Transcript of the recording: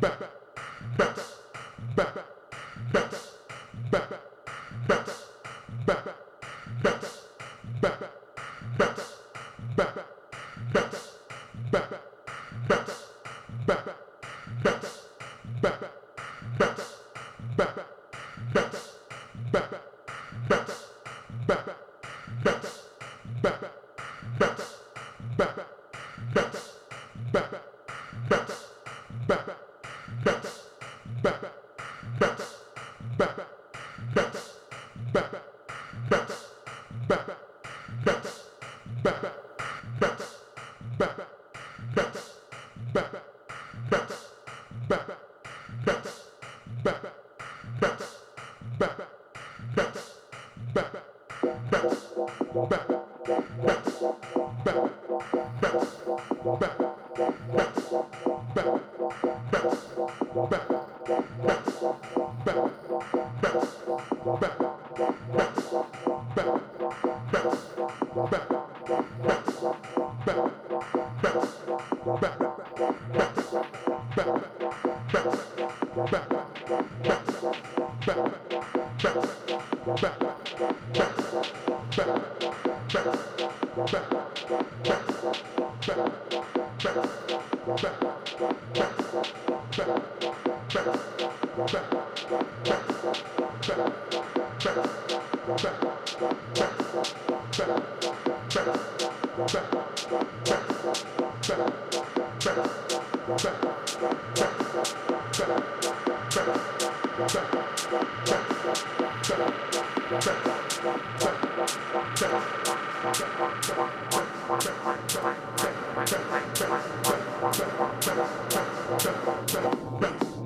back. Yes.